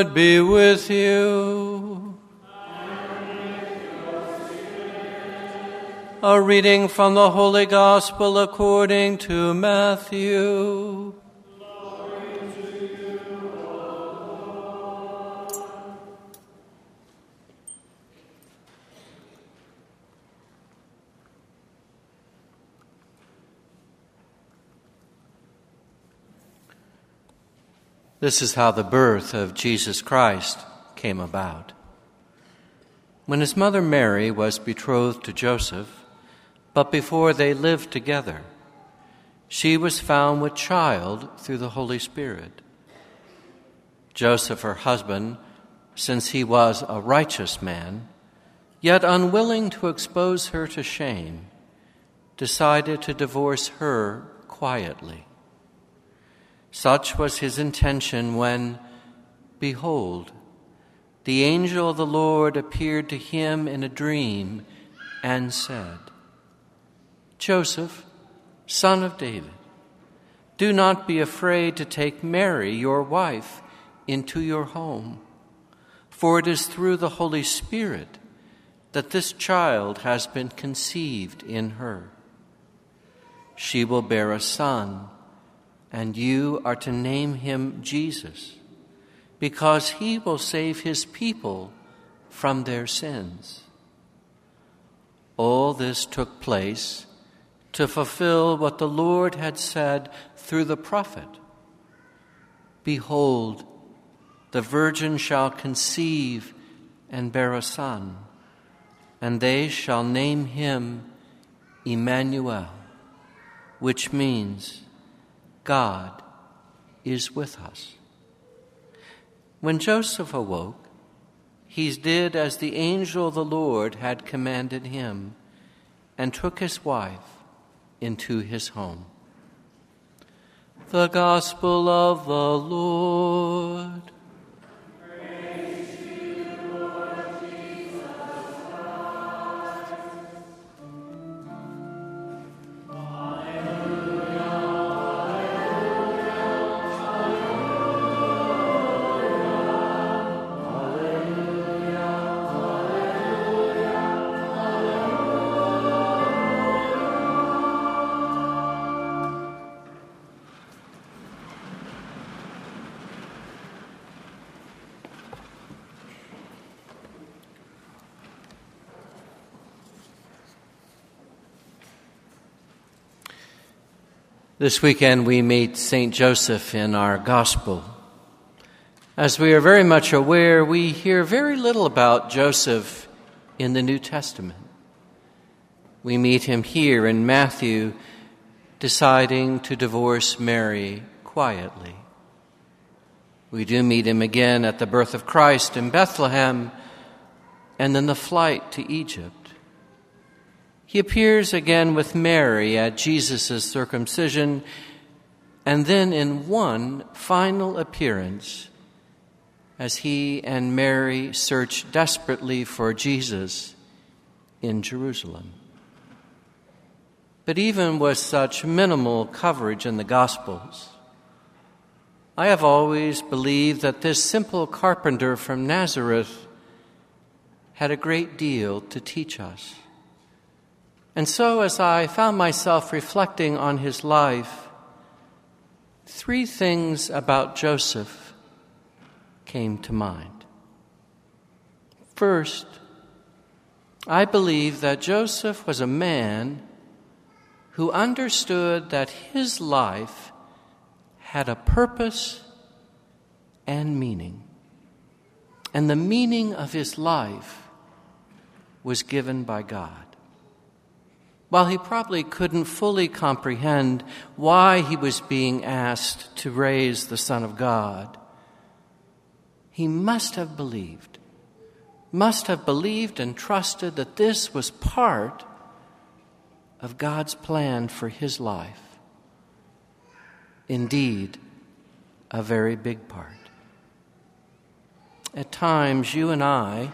Lord be with you. A reading from the Holy Gospel according to Matthew. This is how the birth of Jesus Christ came about. When his mother Mary was betrothed to Joseph, but before they lived together, she was found with child through the Holy Spirit. Joseph, her husband, since he was a righteous man, yet unwilling to expose her to shame, decided to divorce her quietly. Such was his intention when, behold, the angel of the Lord appeared to him in a dream and said, Joseph, son of David, do not be afraid to take Mary, your wife, into your home, for it is through the Holy Spirit that this child has been conceived in her. She will bear a son and you are to name him Jesus, because he will save his people from their sins. All this took place to fulfill what the Lord had said through the prophet Behold, the virgin shall conceive and bear a son, and they shall name him Emmanuel, which means God is with us. When Joseph awoke, he did as the angel of the Lord had commanded him and took his wife into his home. The Gospel of the Lord. This weekend we meet St. Joseph in our gospel. As we are very much aware, we hear very little about Joseph in the New Testament. We meet him here in Matthew deciding to divorce Mary quietly. We do meet him again at the birth of Christ in Bethlehem and then the flight to Egypt. He appears again with Mary at Jesus' circumcision, and then in one final appearance, as he and Mary search desperately for Jesus in Jerusalem. But even with such minimal coverage in the Gospels, I have always believed that this simple carpenter from Nazareth had a great deal to teach us. And so, as I found myself reflecting on his life, three things about Joseph came to mind. First, I believe that Joseph was a man who understood that his life had a purpose and meaning. And the meaning of his life was given by God. While he probably couldn't fully comprehend why he was being asked to raise the Son of God, he must have believed, must have believed and trusted that this was part of God's plan for his life. Indeed, a very big part. At times, you and I,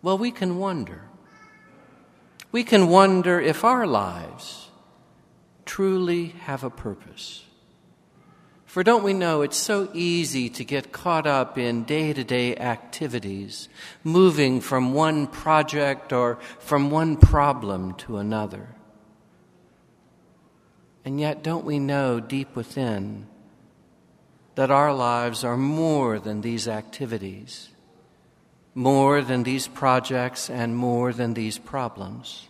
well, we can wonder we can wonder if our lives truly have a purpose. For don't we know it's so easy to get caught up in day to day activities, moving from one project or from one problem to another? And yet, don't we know deep within that our lives are more than these activities, more than these projects, and more than these problems?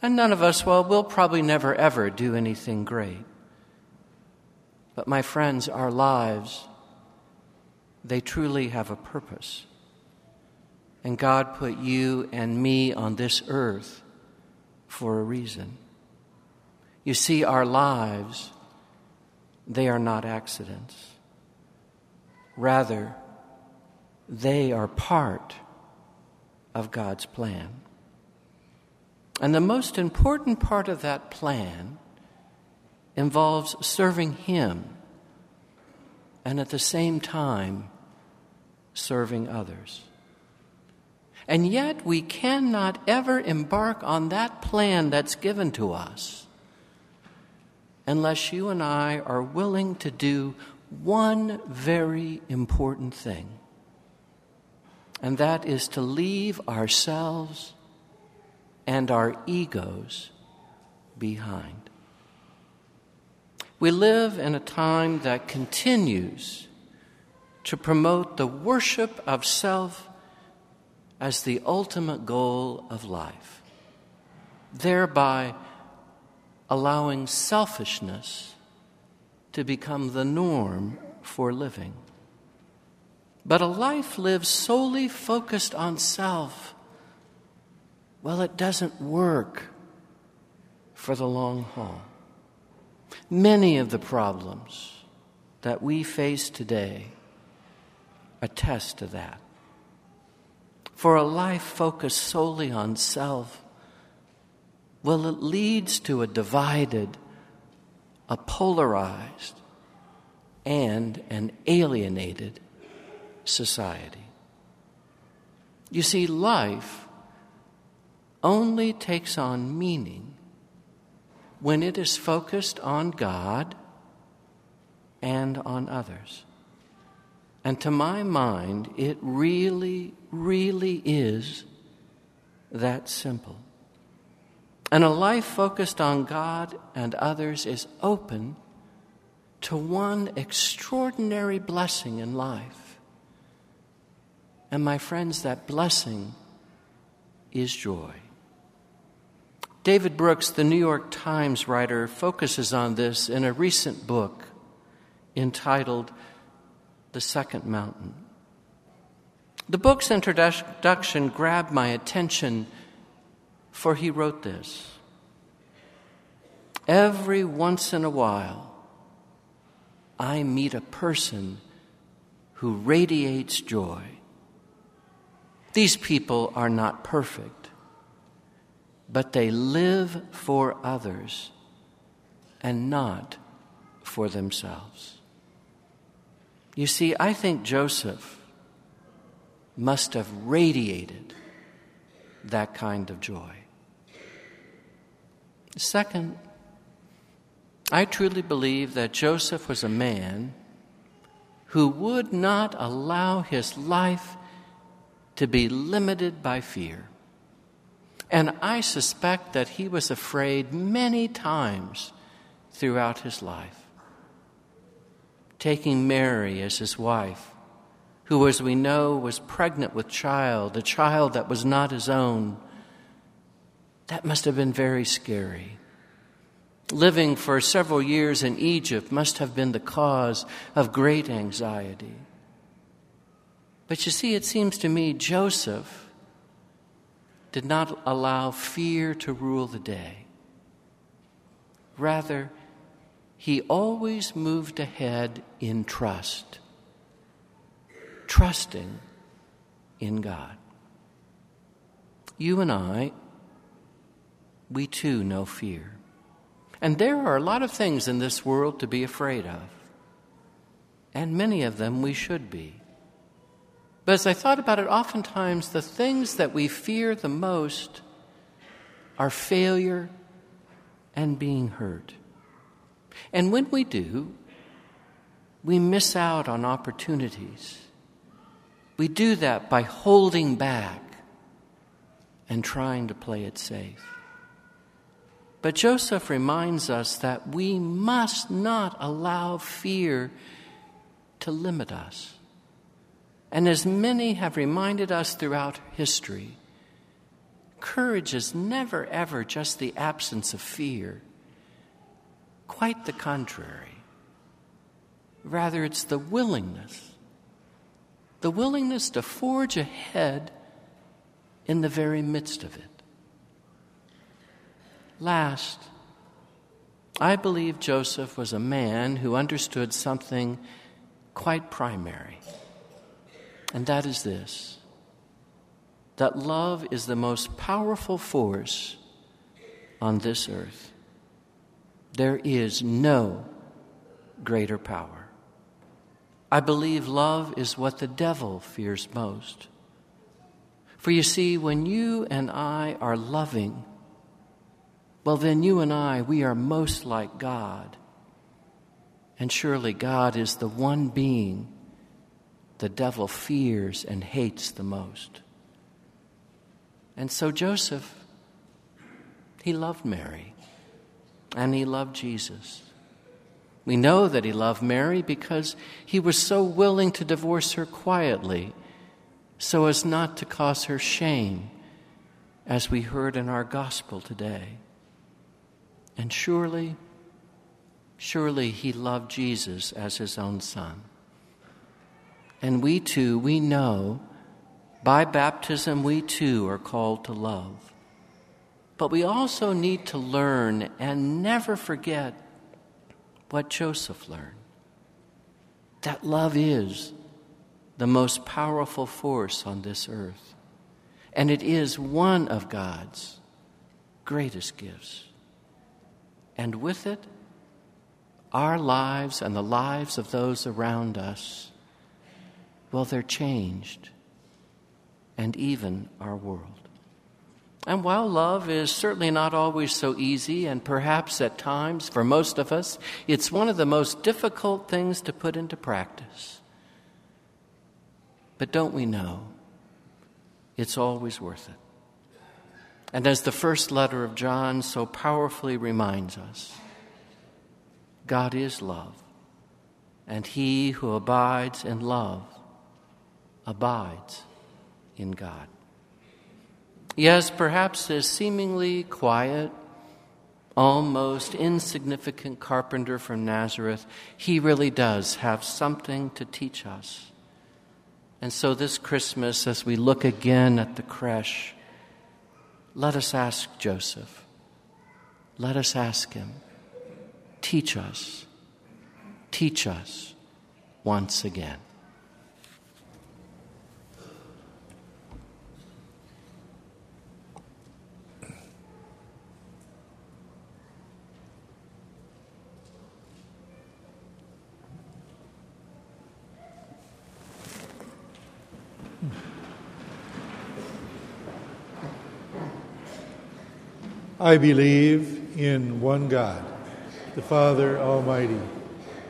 And none of us, well, we'll probably never ever do anything great. But, my friends, our lives, they truly have a purpose. And God put you and me on this earth for a reason. You see, our lives, they are not accidents. Rather, they are part of God's plan. And the most important part of that plan involves serving Him and at the same time serving others. And yet, we cannot ever embark on that plan that's given to us unless you and I are willing to do one very important thing, and that is to leave ourselves and our egos behind. We live in a time that continues to promote the worship of self as the ultimate goal of life, thereby allowing selfishness to become the norm for living. But a life lived solely focused on self, well, it doesn't work for the long haul. Many of the problems that we face today attest to that. For a life focused solely on self, well, it leads to a divided, a polarized, and an alienated society. You see, life only takes on meaning when it is focused on God and on others. And to my mind, it really, really is that simple. And a life focused on God and others is open to one extraordinary blessing in life. And my friends, that blessing is joy. David Brooks, the New York Times writer, focuses on this in a recent book entitled The Second Mountain. The book's introduction grabbed my attention, for he wrote this Every once in a while, I meet a person who radiates joy. These people are not perfect but they live for others and not for themselves. You see, I think Joseph must have radiated that kind of joy. Second, I truly believe that Joseph was a man who would not allow his life to be limited by fear. And I suspect that he was afraid many times throughout his life. Taking Mary as his wife, who, as we know, was pregnant with child, a child that was not his own, that must have been very scary. Living for several years in Egypt must have been the cause of great anxiety. But you see, it seems to me Joseph did not allow fear to rule the day. Rather, he always moved ahead in trust, trusting in God. You and I, we too know fear. And there are a lot of things in this world to be afraid of. And many of them we should be. But as I thought about it, oftentimes the things that we fear the most are failure and being hurt. And when we do, we miss out on opportunities. We do that by holding back and trying to play it safe. But Joseph reminds us that we must not allow fear to limit us. And as many have reminded us throughout history, courage is never, ever just the absence of fear. Quite the contrary. Rather, it's the willingness, the willingness to forge ahead in the very midst of it. Last, I believe Joseph was a man who understood something quite primary, and that is this that love is the most powerful force on this earth. There is no greater power. I believe love is what the devil fears most. For you see, when you and I are loving, well, then you and I, we are most like God. And surely God is the one being the devil fears and hates the most. And so Joseph, he loved Mary and he loved Jesus. We know that he loved Mary because he was so willing to divorce her quietly so as not to cause her shame, as we heard in our gospel today. And surely, surely he loved Jesus as his own son. And we too, we know by baptism, we too are called to love. But we also need to learn and never forget what Joseph learned that love is the most powerful force on this earth. And it is one of God's greatest gifts. And with it, our lives and the lives of those around us, well, they're changed, and even our world. And while love is certainly not always so easy, and perhaps at times, for most of us, it's one of the most difficult things to put into practice. But don't we know it's always worth it? And as the first letter of John so powerfully reminds us, God is love, and he who abides in love abides in God. Yes, perhaps this seemingly quiet, almost insignificant carpenter from Nazareth, he really does have something to teach us. And so this Christmas, as we look again at the creche, let us ask Joseph. Let us ask him, teach us, teach us once again. I believe in one God, the Father Almighty,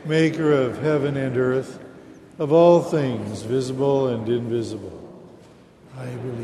maker of heaven and earth, of all things visible and invisible. I believe